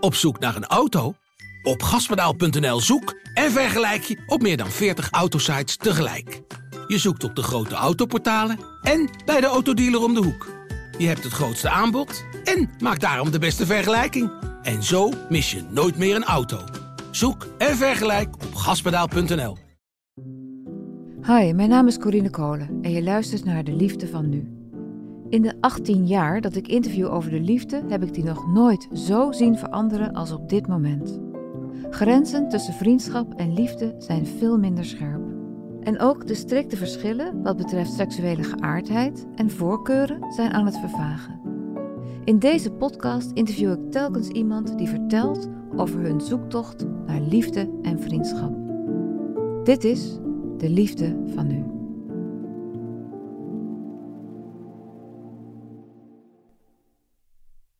Op zoek naar een auto? Op gaspedaal.nl zoek en vergelijk je op meer dan 40 autosites tegelijk. Je zoekt op de grote autoportalen en bij de autodealer om de hoek. Je hebt het grootste aanbod en maakt daarom de beste vergelijking. En zo mis je nooit meer een auto. Zoek en vergelijk op gaspedaal.nl. Hi, mijn naam is Corine Kolen en je luistert naar De Liefde van Nu. In de 18 jaar dat ik interview over de liefde heb ik die nog nooit zo zien veranderen als op dit moment. Grenzen tussen vriendschap en liefde zijn veel minder scherp. En ook de strikte verschillen wat betreft seksuele geaardheid en voorkeuren zijn aan het vervagen. In deze podcast interview ik telkens iemand die vertelt over hun zoektocht naar liefde en vriendschap. Dit is de liefde van nu.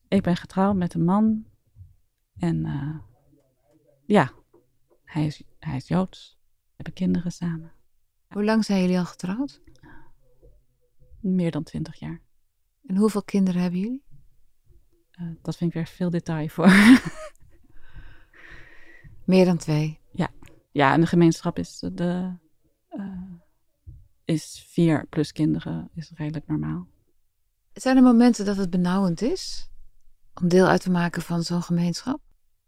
Ik ben getrouwd met een man. En uh, ja, hij is, hij is Joods. We hebben kinderen samen. Hoe lang zijn jullie al getrouwd? Meer dan twintig jaar. En hoeveel kinderen hebben jullie? Uh, dat vind ik weer veel detail voor. Meer dan twee? Ja. Ja, en de gemeenschap is, de, uh, is vier plus kinderen is redelijk normaal. Zijn er momenten dat het benauwend is? Om deel uit te maken van zo'n gemeenschap?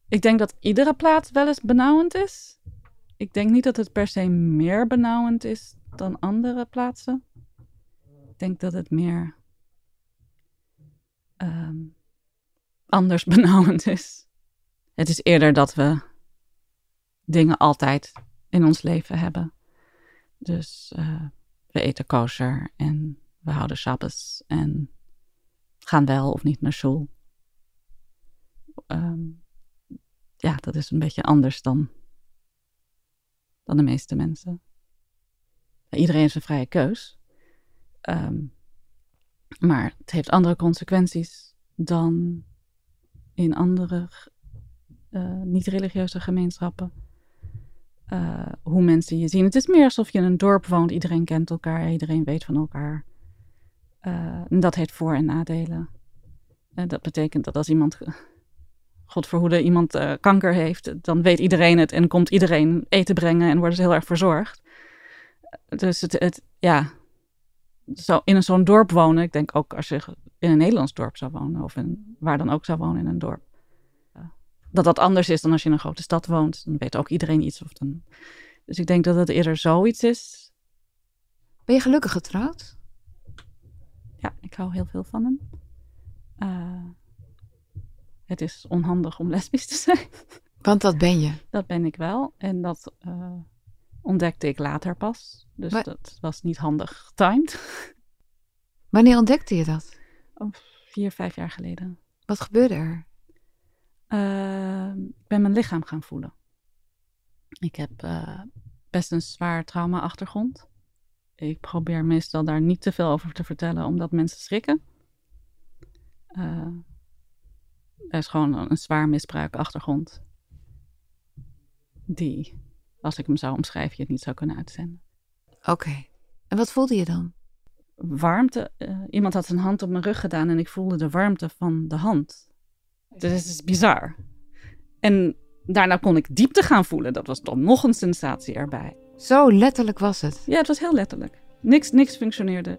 Ik denk dat iedere plaats wel eens benauwend is. Ik denk niet dat het per se meer benauwend is dan andere plaatsen. Ik denk dat het meer um, anders benauwend is. Het is eerder dat we dingen altijd in ons leven hebben. Dus uh, we eten kosher en we houden Shabbos en gaan wel of niet naar school. Um, ja, dat is een beetje anders dan, dan de meeste mensen. Iedereen heeft een vrije keus. Um, maar het heeft andere consequenties dan in andere uh, niet-religieuze gemeenschappen. Uh, hoe mensen je zien. Het is meer alsof je in een dorp woont. Iedereen kent elkaar, iedereen weet van elkaar. En dat heeft voor- en nadelen. En dat betekent dat als iemand God verhoede, iemand uh, kanker heeft, dan weet iedereen het en komt iedereen eten brengen en worden ze heel erg verzorgd. Dus het, het ja, zo in zo'n dorp wonen, ik denk ook als je in een Nederlands dorp zou wonen of in, waar dan ook zou wonen in een dorp, uh, dat dat anders is dan als je in een grote stad woont. Dan weet ook iedereen iets. Of dan... Dus ik denk dat het eerder zoiets is. Ben je gelukkig getrouwd? Ja, ik hou heel veel van hem. Uh, het is onhandig om lesbisch te zijn. Want dat ben je. Dat ben ik wel. En dat uh, ontdekte ik later pas. Dus dat was niet handig getimed. Wanneer ontdekte je dat? Oh, vier, vijf jaar geleden. Wat gebeurde er? Uh, ik ben mijn lichaam gaan voelen. Ik heb uh, best een zwaar trauma-achtergrond. Ik probeer meestal daar niet te veel over te vertellen, omdat mensen schrikken. Uh, er is gewoon een zwaar misbruikachtergrond. Die, als ik hem zou omschrijven, je het niet zou kunnen uitzenden. Oké. Okay. En wat voelde je dan? Warmte. Uh, iemand had zijn hand op mijn rug gedaan en ik voelde de warmte van de hand. Dus het is bizar. En daarna kon ik diepte gaan voelen. Dat was dan nog een sensatie erbij. Zo letterlijk was het? Ja, het was heel letterlijk. Niks, niks functioneerde.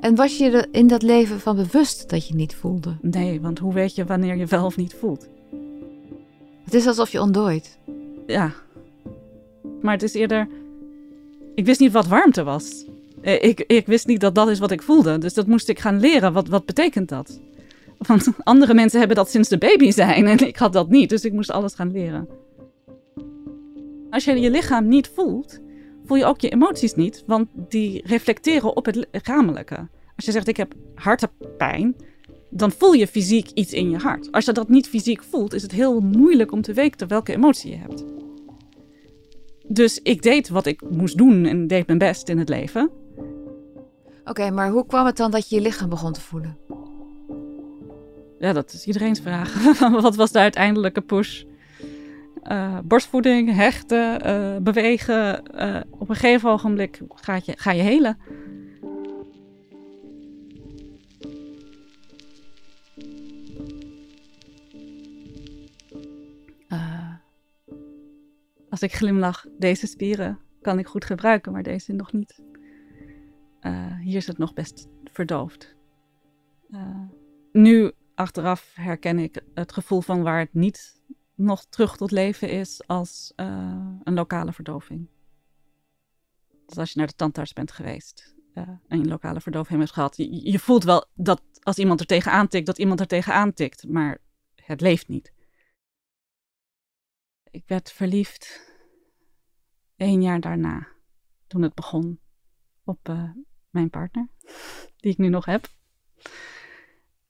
En was je er in dat leven van bewust dat je niet voelde? Nee, want hoe weet je wanneer je wel of niet voelt? Het is alsof je ontdooit. Ja. Maar het is eerder... Ik wist niet wat warmte was. Ik, ik wist niet dat dat is wat ik voelde. Dus dat moest ik gaan leren. Wat, wat betekent dat? Want andere mensen hebben dat sinds de baby zijn. En ik had dat niet. Dus ik moest alles gaan leren. Als je je lichaam niet voelt voel je ook je emoties niet, want die reflecteren op het lichamelijke. Als je zegt ik heb hartepijn, dan voel je fysiek iets in je hart. Als je dat niet fysiek voelt, is het heel moeilijk om te weten welke emotie je hebt. Dus ik deed wat ik moest doen en deed mijn best in het leven. Oké, okay, maar hoe kwam het dan dat je je lichaam begon te voelen? Ja, dat is iedereen's vraag. wat was de uiteindelijke push? Uh, borstvoeding, hechten, uh, bewegen. Uh, op een gegeven ogenblik gaat je, ga je helen. als ik glimlach, deze spieren kan ik goed gebruiken, maar deze nog niet. Hier is het nog best verdoofd. Nu, achteraf, herken ik het gevoel van waar het niet nog terug tot leven is als uh, een lokale verdoving. Dus als je naar de tandarts bent geweest en je lokale verdoving hebt gehad, je, voelt wel dat als iemand er tegenaan tikt, dat iemand er tegenaan tikt, maar het leeft niet. Ik werd verliefd één jaar daarna, toen het begon, op uh, mijn partner, die ik nu nog heb.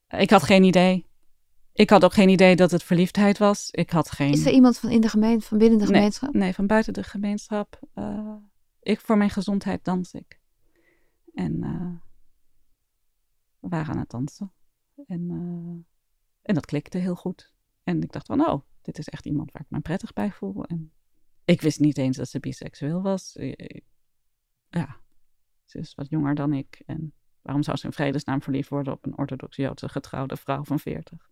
Ik had geen idee. Ik had ook geen idee dat het verliefdheid was. Ik had geen... Is er iemand van in de gemeente, van binnen de gemeenschap? Nee, nee van buiten de gemeenschap. Uh, ik voor mijn gezondheid dans ik. En uh, we waren aan het dansen. En, uh, en dat klikte heel goed. En ik dacht van, oh, dit is echt iemand waar ik me prettig bij voel. En ik wist niet eens dat ze biseksueel was. Ja, ze is wat jonger dan ik. En waarom zou ze in vredesnaam verliefd worden op een orthodox-Joodse getrouwde vrouw van 40?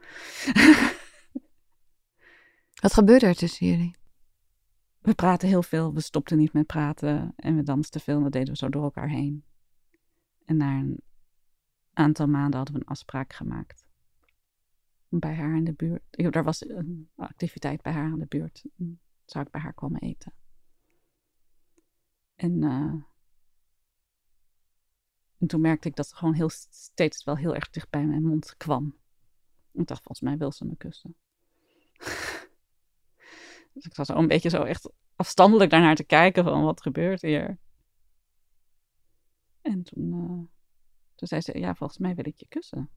wat gebeurde er tussen jullie? We praten heel veel, we stopten niet met praten en we dansten veel en dat deden we zo door elkaar heen. En na een aantal maanden hadden we een afspraak gemaakt bij haar in de buurt. Er was een activiteit bij haar in de buurt. zou ik bij haar komen eten. En, uh, en toen merkte ik dat ze gewoon heel, steeds wel heel erg dicht bij mijn mond kwam. Ik dacht, volgens mij wil ze me kussen. dus ik zat zo een beetje zo echt afstandelijk daarnaar te kijken van wat gebeurt hier. En toen, uh, toen zei ze, ja, volgens mij wil ik je kussen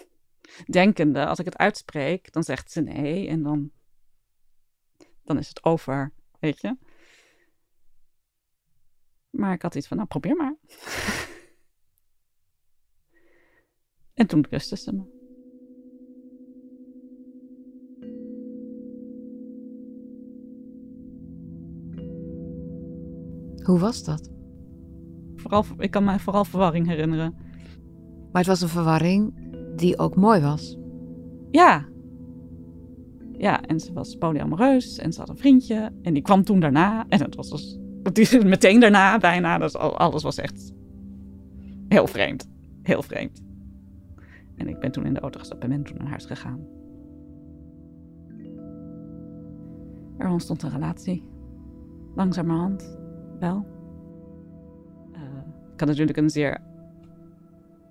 denkende, als ik het uitspreek, dan zegt ze nee en dan, dan is het over, weet je. Maar ik had iets van, nou probeer maar. en toen kuste ze me. Hoe was dat? Vooral, ik kan me vooral verwarring herinneren. Maar het was een verwarring die ook mooi was. Ja. Ja, en ze was polyamoreus en ze had een vriendje. En die kwam toen daarna. En het was dus meteen daarna bijna. Dus alles was echt heel vreemd. Heel vreemd. En ik ben toen in de auto gestapt en ben toen naar huis gegaan. Er ontstond een relatie. Langzamerhand wel. Uh, ik had natuurlijk een zeer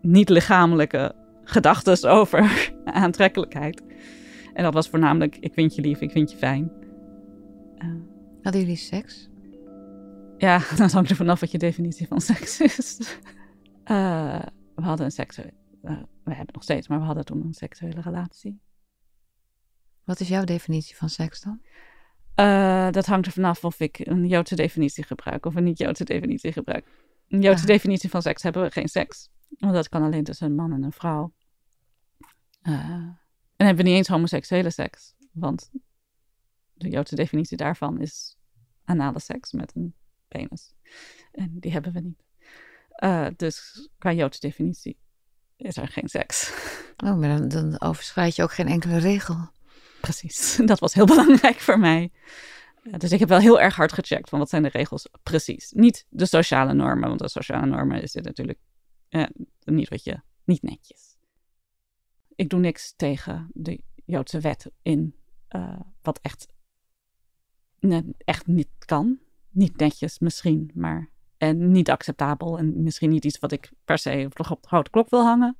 niet lichamelijke gedachten over aantrekkelijkheid. En dat was voornamelijk: ik vind je lief, ik vind je fijn. Uh, Hadden jullie seks? Ja, dat hangt er vanaf wat je definitie van seks is. Uh, we hadden een seksuele. We hebben nog steeds, maar we hadden toen een seksuele relatie. Wat is jouw definitie van seks dan? Uh, dat hangt er vanaf of ik een Joodse definitie gebruik of een niet-Joodse definitie gebruik. Een Joodse definitie van seks hebben we geen seks. Want dat kan alleen tussen een man en een vrouw. Uh, en hebben we niet eens homoseksuele seks. Want de Joodse definitie daarvan is anale seks met een penis. En die hebben we niet. Uh, dus qua Joodse definitie is er geen seks. Oh, maar dan, dan overschrijd je ook geen enkele regel. Precies, dat was heel belangrijk voor mij. Uh, dus ik heb wel heel erg hard gecheckt van wat zijn de regels precies. Niet de sociale normen, want de sociale normen is dit natuurlijk uh, niet wat je, niet netjes ik doe niks tegen de Joodse wet in uh, wat echt, echt niet kan. Niet netjes misschien, maar en niet acceptabel. En misschien niet iets wat ik per se op de grote klok wil hangen.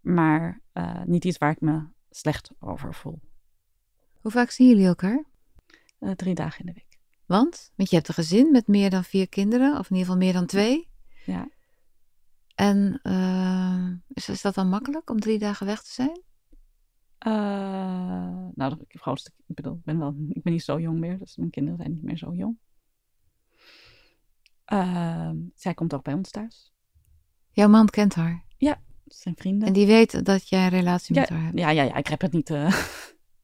Maar uh, niet iets waar ik me slecht over voel. Hoe vaak zien jullie elkaar? Uh, drie dagen in de week. Want? Want je hebt een gezin met meer dan vier kinderen, of in ieder geval meer dan twee. Ja. En uh, is, is dat dan makkelijk om drie dagen weg te zijn? Nou, ik grootste, ik bedoel, ik ben, wel, ik ben niet zo jong meer, dus mijn kinderen zijn niet meer zo jong. Uh, zij komt ook bij ons thuis. Jouw man kent haar? Ja, zijn vrienden. En die weet dat jij een relatie ja, met haar hebt? Ja, ja, ja, ik heb het niet. Uh, dat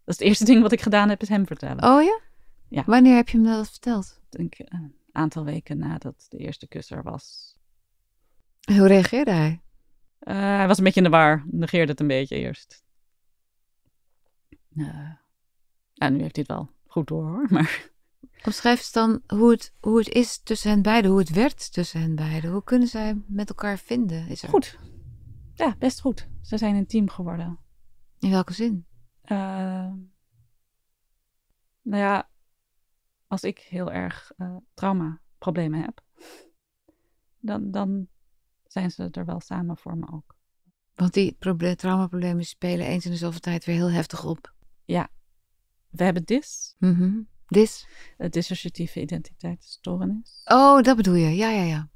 is het eerste ding wat ik gedaan heb, is hem vertellen. Oh ja? Ja. Wanneer heb je hem dat verteld? Ik denk een aantal weken nadat de eerste kus er was. Hoe reageerde hij? Uh, hij was een beetje in de war, negeerde het een beetje eerst. Uh, ja, nu heeft hij het wel goed door hoor, maar... Omschrijf eens dan hoe het, hoe het is tussen hen beiden, hoe het werd tussen hen beiden. Hoe kunnen zij met elkaar vinden? Is er... Goed. Ja, best goed. Ze zijn een team geworden. In welke zin? Uh, nou ja, als ik heel erg uh, traumaproblemen heb, dan, dan zijn ze er wel samen voor me ook. Want die traumaproblemen spelen eens in de zoveel tijd weer heel heftig op. Ja. We hebben DIS. Mm -hmm. DIS? Dissociatieve identiteitsstoornis. Oh, dat bedoel je. Ja, ja, ja.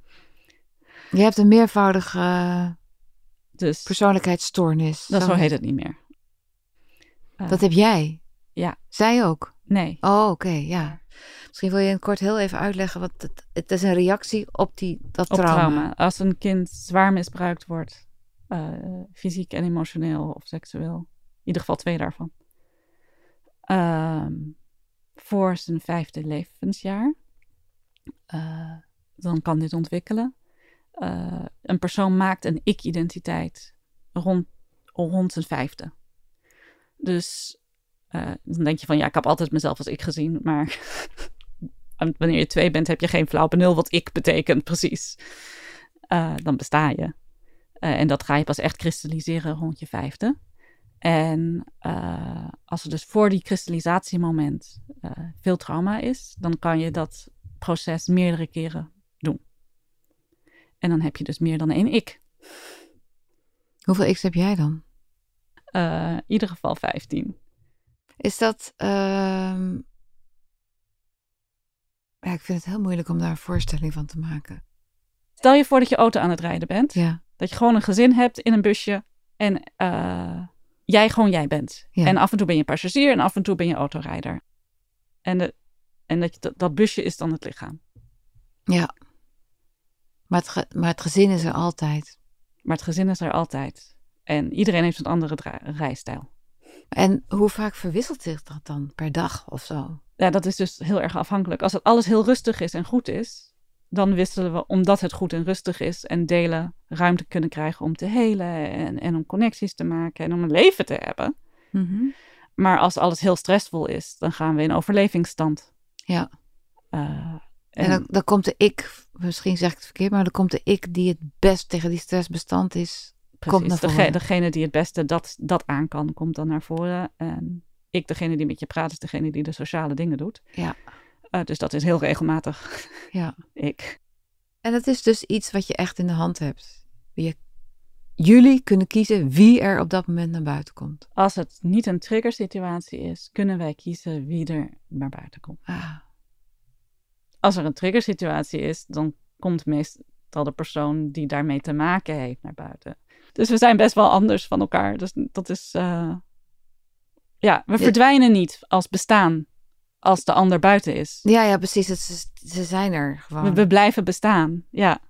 Je hebt een meervoudige uh, dus, persoonlijkheidsstoornis. Dat zo heet het niet meer. Uh, dat heb jij? Ja. Zij ook? Nee. Oh, oké, okay, ja. Misschien wil je in kort heel even uitleggen wat het, het is een reactie op die dat op trauma. trauma. Als een kind zwaar misbruikt wordt, uh, fysiek en emotioneel of seksueel, in ieder geval twee daarvan, uh, voor zijn vijfde levensjaar, uh, dan kan dit ontwikkelen. Uh, een persoon maakt een ik-identiteit rond, rond zijn vijfde. Dus uh, dan denk je van ja, ik heb altijd mezelf als ik gezien, maar wanneer je twee bent, heb je geen flauw benul wat ik betekent precies. Dan besta je. En dat ga je pas echt kristalliseren rond je vijfde. En uh, als er dus voor die kristallisatiemoment veel trauma is, dan kan je dat proces meerdere keren doen. En dan heb je dus meer dan één ik. Hoeveel x heb jij dan? in ieder geval 15. Is dat. Uh... Ja, ik vind het heel moeilijk om daar een voorstelling van te maken. Stel je voor dat je auto aan het rijden bent. Ja. Dat je gewoon een gezin hebt in een busje. En uh, jij gewoon jij bent. Ja. En af en toe ben je passagier en af en toe ben je autorijder. En, de, en dat, dat busje is dan het lichaam. Ja. Maar het, ge, maar het gezin is er altijd. Maar het gezin is er altijd. En iedereen heeft een andere rijstijl. En hoe vaak verwisselt zich dat dan per dag of zo? Ja, dat is dus heel erg afhankelijk. Als het alles heel rustig is en goed is, dan wisselen we omdat het goed en rustig is en delen ruimte kunnen krijgen om te helen en, en om connecties te maken en om een leven te hebben. Mm -hmm. Maar als alles heel stressvol is, dan gaan we in overlevingsstand. Ja. Uh, en, en dan, dan, komt de ik, misschien zeg ik het verkeerd, maar dan komt de ik die het best tegen die stress bestand is, Precies, komt naar voren. degene die het beste dat, dat aan kan, komt dan naar voren. En ik, degene die met je praat, is degene die de sociale dingen doet. Ja. Uh, dus dat is heel regelmatig. Ja. ik. En dat is dus iets wat je echt in de hand hebt. Je, jullie kunnen kiezen wie er op dat moment naar buiten komt. Als het niet een triggersituatie is, kunnen wij kiezen wie er naar buiten komt. Ah. Als er een triggersituatie is, dan komt meestal de persoon die daarmee te maken heeft naar buiten. Dus we zijn best wel anders van elkaar. Dus dat is. Uh... Ja, we verdwijnen niet als bestaan als de ander buiten is. Ja, ja, precies. Het, ze, ze zijn er gewoon. We, we, blijven bestaan, ja.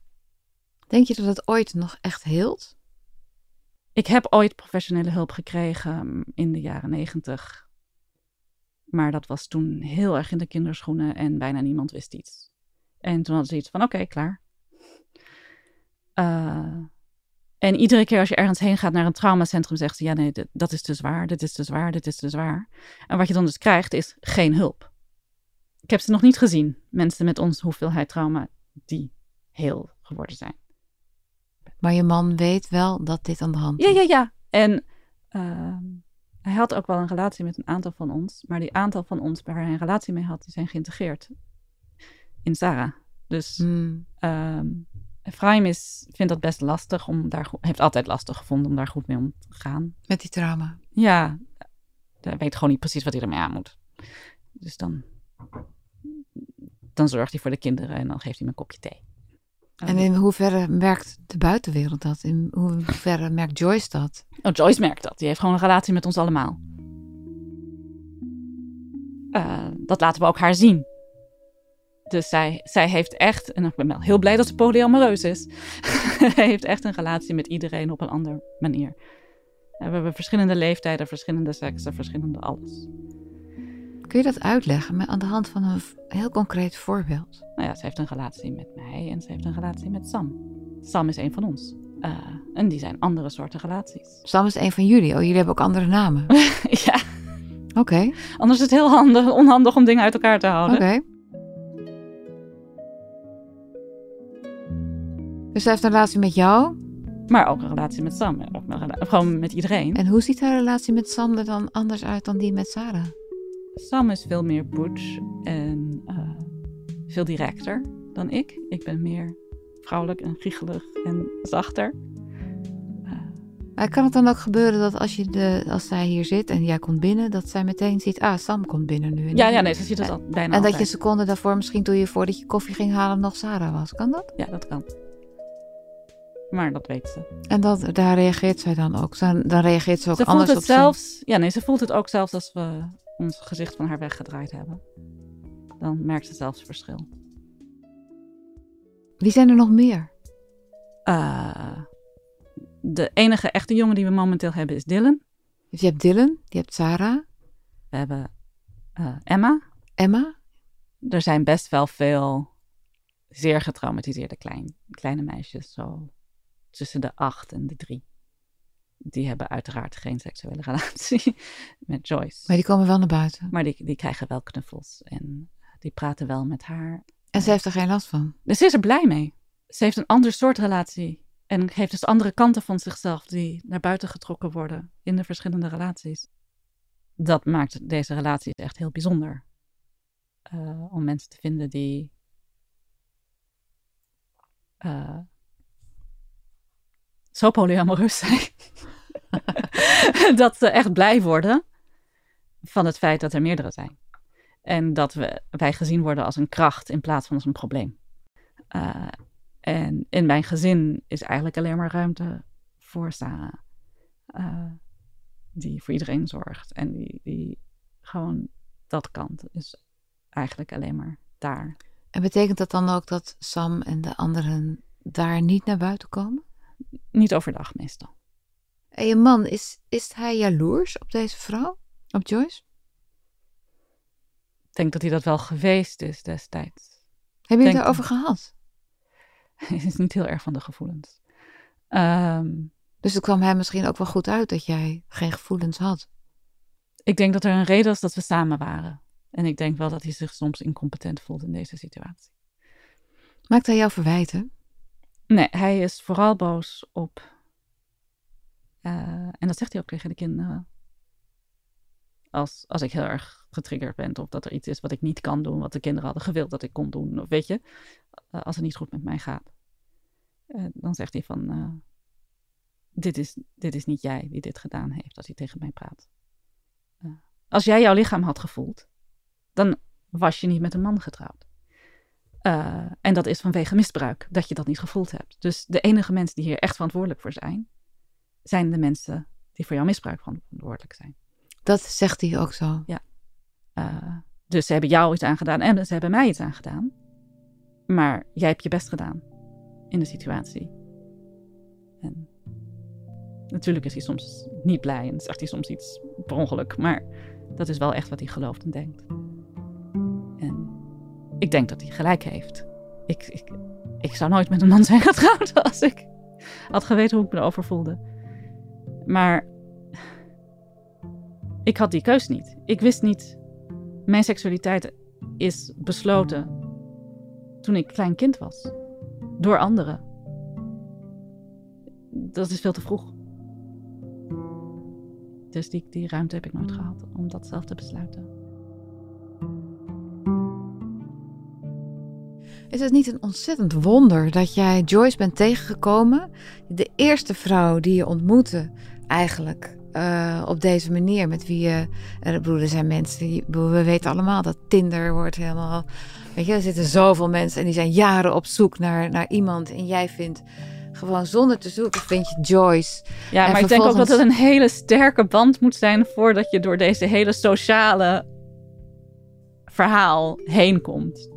Denk je dat het ooit nog echt hield? Ik heb ooit professionele hulp gekregen in de jaren negentig. Maar dat was toen heel erg in de kinderschoenen en bijna niemand wist iets. En toen hadden ze iets van, oké, okay, klaar. Uh, en iedere keer als je ergens heen gaat naar een traumacentrum, zegt ze: Ja, nee, dit, dat is te zwaar, dit is te zwaar, dit is te zwaar. En wat je dan dus krijgt, is geen hulp. Ik heb ze nog niet gezien, mensen met ons hoeveelheid trauma die heel geworden zijn. Maar je man weet wel dat dit aan de hand is. Ja, ja, ja. En uh, hij had ook wel een relatie met een aantal van ons, maar die aantal van ons waar hij een relatie mee had, die zijn geïntegreerd in Sarah. Dus. Hmm. Uh, Efraim is, vindt dat best lastig om daar heeft altijd lastig gevonden om daar goed mee om te gaan. Met die trauma. Ja, hij weet gewoon niet precies wat hij ermee aan moet. Dus dan, dan zorgt hij voor de kinderen en dan geeft hij me een kopje thee. En in hoeverre merkt de buitenwereld dat? In hoeverre merkt Joyce dat? Oh, Joyce merkt dat. Die heeft gewoon een relatie met ons allemaal. Uh, dat laten we ook haar zien. Dus zij, zij heeft echt, en ik ben wel heel blij dat ze polyamoreus is, heeft echt een relatie met iedereen op een andere manier. En we hebben verschillende leeftijden, verschillende seksen, verschillende alles. Kun je dat uitleggen met, aan de hand van een heel concreet voorbeeld? Nou ja, ze heeft een relatie met mij en ze heeft een relatie met Sam. Sam is een van ons. Uh, en die zijn andere soorten relaties. Sam is een van jullie. Oh, jullie hebben ook andere namen. ja. Oké. Okay. Anders is het heel handig, onhandig om dingen uit elkaar te houden. Oké. Okay. Dus hij heeft een relatie met jou. Maar ook een relatie met Sam. Ook met, gewoon met iedereen. En hoe ziet haar relatie met Sam er dan anders uit dan die met Sarah? Sam is veel meer butch en uh, veel directer dan ik. Ik ben meer vrouwelijk en giechelig en zachter. Maar kan het dan ook gebeuren dat als, je de, als zij hier zit en jij komt binnen, dat zij meteen ziet, ah, Sam komt binnen nu. Ja, ja, nee, ze ziet het al, bijna En dat je een seconde daarvoor, misschien toen je voordat je koffie ging halen, nog Sarah was. Kan dat? Ja, dat kan. Maar dat weet ze. En dat, daar reageert zij dan ook? Dan, dan reageert ze ook ze anders voelt het op zelfs, Ja, nee, ze voelt het ook zelfs als we ons gezicht van haar weggedraaid hebben. Dan merkt ze zelfs verschil. Wie zijn er nog meer? Uh, de enige echte jongen die we momenteel hebben is Dylan. Dus je hebt Dylan, je hebt Sarah. We hebben uh, Emma. Emma. Er zijn best wel veel zeer getraumatiseerde klein, kleine meisjes, zo tussen de acht en de drie. Die hebben uiteraard geen seksuele relatie met Joyce. Maar die komen wel naar buiten. Maar die, die krijgen wel knuffels en die praten wel met haar. En ze heeft er geen last van? Dus ze is er blij mee. Ze heeft een ander soort relatie en heeft dus andere kanten van zichzelf die naar buiten getrokken worden in de verschillende relaties. Dat maakt deze relaties echt heel bijzonder. Uh, om mensen te vinden die. Uh, zo polyamoreus zijn. dat ze echt blij worden van het feit dat er meerdere zijn. En dat we, wij gezien worden als een kracht in plaats van als een probleem. Uh, en in mijn gezin is eigenlijk alleen maar ruimte voor Sarah. Uh, die voor iedereen zorgt. En die, die gewoon dat kant is eigenlijk alleen maar daar. En betekent dat dan ook dat Sam en de anderen daar niet naar buiten komen? Niet overdag meestal. En je man, is, is hij jaloers op deze vrouw? Op Joyce? Ik denk dat hij dat wel geweest is destijds. Heb je het erover gehad? Hij is niet heel erg van de gevoelens. Um, dus het kwam hem misschien ook wel goed uit dat jij geen gevoelens had. Ik denk dat er een reden was dat we samen waren. En ik denk wel dat hij zich soms incompetent voelt in deze situatie. Maakt hij jou verwijten? Nee, hij is vooral boos op. Uh, en dat zegt hij ook tegen de kinderen. Als, als ik heel erg getriggerd ben of dat er iets is wat ik niet kan doen, wat de kinderen hadden gewild dat ik kon doen. Of weet je, uh, als het niet goed met mij gaat. Uh, dan zegt hij van, dit, is, dit is niet jij die dit gedaan heeft als hij tegen mij praat. als jij jouw lichaam had gevoeld, dan was je niet met een man getrouwd. Uh, en dat is vanwege misbruik, dat je dat niet gevoeld hebt. Dus de enige mensen die hier echt verantwoordelijk voor zijn, zijn de mensen die voor jouw misbruik verantwoordelijk zijn. Dat zegt hij ook zo. Ja. Uh, dus ze hebben jou iets aangedaan en ze hebben mij iets aangedaan. Maar jij hebt je best gedaan in de situatie. En natuurlijk is hij soms niet blij en zegt hij soms iets per ongeluk. Maar dat is wel echt wat hij gelooft en denkt. Ik denk dat hij gelijk heeft. Ik, ik, ik zou nooit met een man zijn getrouwd als ik had geweten hoe ik me erover voelde. Maar ik had die keus niet. Ik wist niet. Mijn seksualiteit is besloten toen ik klein kind was. Door anderen. Dat is veel te vroeg. Dus die, die ruimte heb ik nooit gehad om dat zelf te besluiten. Is het niet een ontzettend wonder dat jij Joyce bent tegengekomen? De eerste vrouw die je ontmoette, eigenlijk. Uh, op deze manier, met wie je. Uh, bedoel, er zijn mensen die. We weten allemaal dat Tinder wordt helemaal. Weet je, er zitten zoveel mensen en die zijn jaren op zoek naar, naar iemand. En jij vindt gewoon zonder te zoeken, vind je Joyce. Ja, maar ik denk ook dat het een hele sterke band moet zijn voordat je door deze hele sociale verhaal heen komt.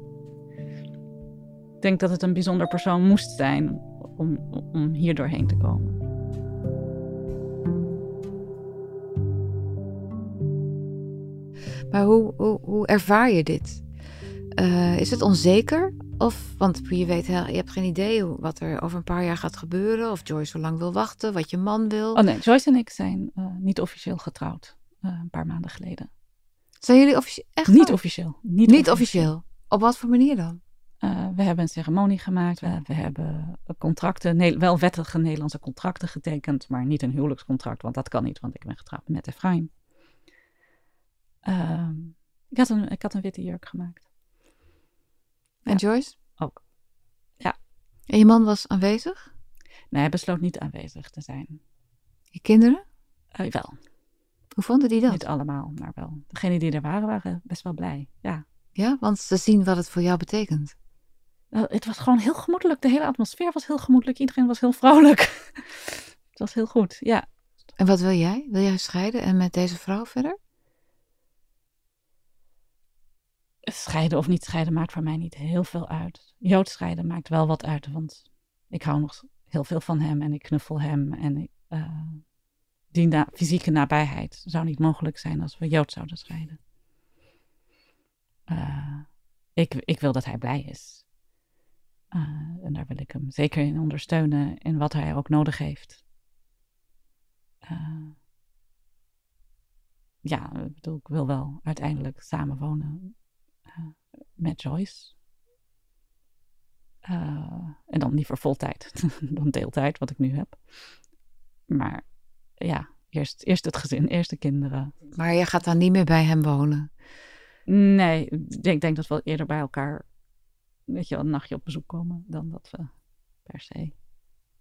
Ik denk dat het een bijzonder persoon moest zijn om, om hier doorheen te komen. Maar hoe, hoe, hoe ervaar je dit? Uh, is het onzeker? Of, want je weet, je hebt geen idee wat er over een paar jaar gaat gebeuren. Of Joyce zo lang wil wachten, wat je man wil. Oh nee, Joyce en ik zijn uh, niet officieel getrouwd. Uh, een paar maanden geleden. Zijn jullie officieel? Echt Niet officieel. Niet, niet officieel. officieel. Op wat voor manier dan? Uh, we hebben een ceremonie gemaakt. We, we hebben contracten, wel wettige Nederlandse contracten getekend, maar niet een huwelijkscontract, want dat kan niet, want ik ben getrouwd met Efraim. Ehm, ik, had een, ik had een witte jurk gemaakt. En Ja. Joyce? Ook. Ja. En je man was aanwezig? Nee, hij besloot niet aanwezig te zijn. Je kinderen? Eh, wel, Hoe vonden die dat? niet allemaal, maar wel. Degenen die er waren, waren best wel blij. Ja. Ja, want ze zien wat het voor jou betekent. Nou, het was gewoon heel gemoedelijk. De hele atmosfeer was heel gemoedelijk. Iedereen was heel vrolijk. het was heel goed, ja. En wat wil jij? Wil jij scheiden en met deze vrouw verder? Scheiden of niet scheiden maakt voor mij niet heel veel uit. Joods scheiden maakt wel wat uit, want ik hou nog heel veel van hem en ik knuffel hem. En eh, die na- fysieke nabijheid zou niet mogelijk zijn als we Jood zouden scheiden. Eh, ik, ik wil dat hij blij is. Eh, en daar wil ik hem zeker in ondersteunen in wat hij ook nodig heeft. Eh, ja, ik bedoel, ik wil wel uiteindelijk samenwonen eh, met Joyce. En dan liever voltijd dan deeltijd, wat ik nu heb. Maar ja, eerst, eerst het gezin, eerst de kinderen. Maar je gaat dan niet meer bij hem wonen. Nee, ik denk, denk dat we eerder bij elkaar weet je, wel, een nachtje op bezoek komen dan dat we per se.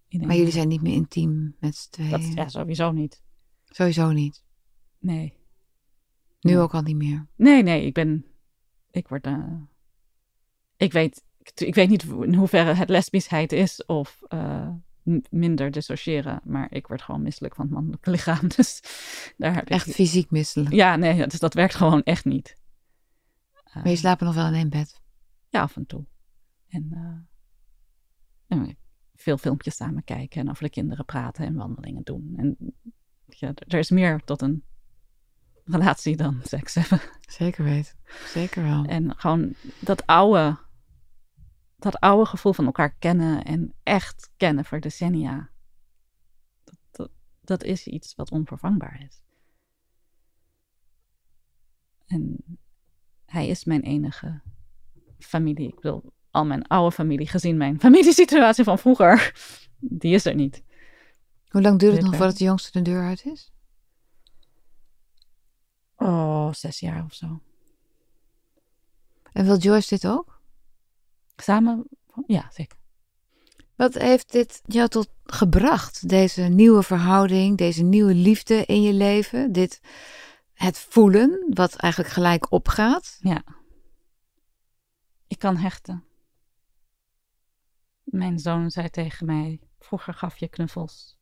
in Maar jullie zijn niet meer intiem met z'n tweeën. Dat, ja, sowieso niet. Sowieso niet. Nee. Nu Nee. ook al niet meer. Nee, nee, ik ben. Ik word. eh, ik weet. ik- Ik weet niet in hoeverre het lesbischheid is of eh, minder dissociëren, maar ik word gewoon misselijk van het mannelijke lichaam. Dus daar heb ik- Echt fysiek misselijk. Ja, nee, dus dat werkt gewoon echt niet. Eh, Maar je slaapt nog wel in één bed. Ja, af en toe. En eh, en veel filmpjes samen kijken en over de kinderen praten en wandelingen doen. En ja, er is meer tot een relatie dan seks hebben. Zeker weten. Zeker wel. En gewoon dat oude, dat oude gevoel van elkaar kennen en echt kennen voor decennia. Dat, dat, dat is iets wat onvervangbaar is. En hij is mijn enige familie. Ik bedoel, al mijn oude familie, gezien mijn familiesituatie van vroeger, die is er niet. Hoe lang duurt het nog voordat de jongste de deur uit is? Oh, zes jaar of zo. En wil Joyce dit ook? Samen? Ja, zeker. Wat heeft dit jou tot gebracht? Deze nieuwe verhouding, deze nieuwe liefde in je leven? Dit, het voelen, wat eigenlijk gelijk opgaat? Ja. Ik kan hechten. Mijn zoon zei tegen mij: Vroeger gaf je knuffels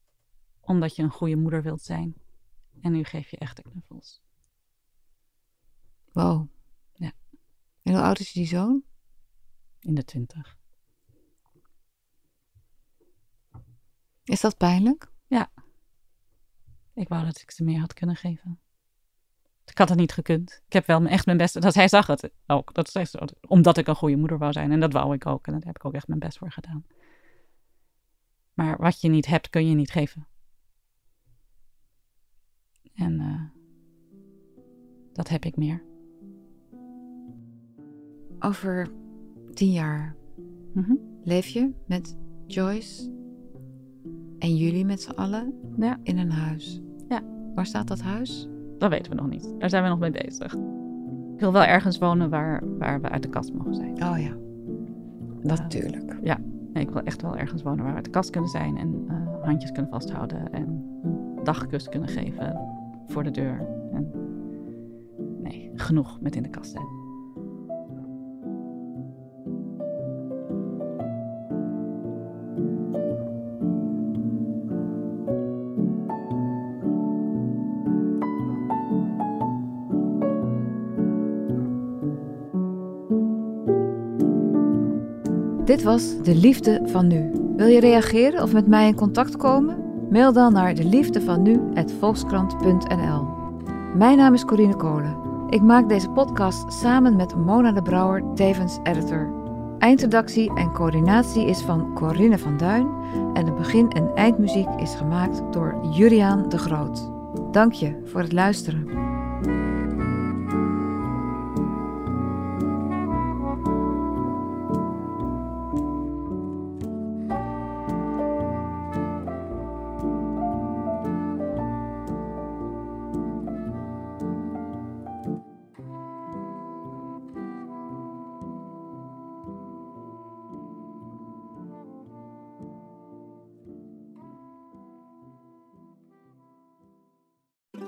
omdat je een goede moeder wilt zijn. En nu geef je echte knuffels. Wow. Ja. En hoe oud is die zoon? In de twintig. Is dat pijnlijk? Ik wou dat ik ze meer had kunnen geven. Ik had het niet gekund. Ik heb wel echt mijn best. Dat hij zag het ook. Dat is omdat ik een goede moeder wou zijn. En dat wou ik ook. En daar heb ik ook echt mijn best voor gedaan. Maar wat je niet hebt, kun je niet geven. En eh, dat heb ik meer. Over tien jaar Mhm. leef je met Joyce en jullie met z'n allen Ja, in een huis. Ja. Waar staat dat huis? Dat weten we nog niet. Daar zijn we nog mee bezig. Ik wil wel ergens wonen waar, waar we uit de kast mogen zijn. Oh ja, natuurlijk. Nee, ik wil echt wel ergens wonen waar we uit de kast kunnen zijn en eh, handjes kunnen vasthouden en een dagkus kunnen geven voor de deur. En nee, genoeg met in de kast zijn. Dit was De Liefde van Nu. Wil je reageren of met mij in contact komen? Mail dan naar deliefdevanu@volkskrant.nl. Mijn naam is Corine Kolen. Ik maak deze podcast samen met Mona de Brouwer, tevens editor. Eindredactie en coördinatie is van Corinne van Duin en de begin- en eindmuziek is gemaakt door Juriaan de Groot. Dank je voor het luisteren.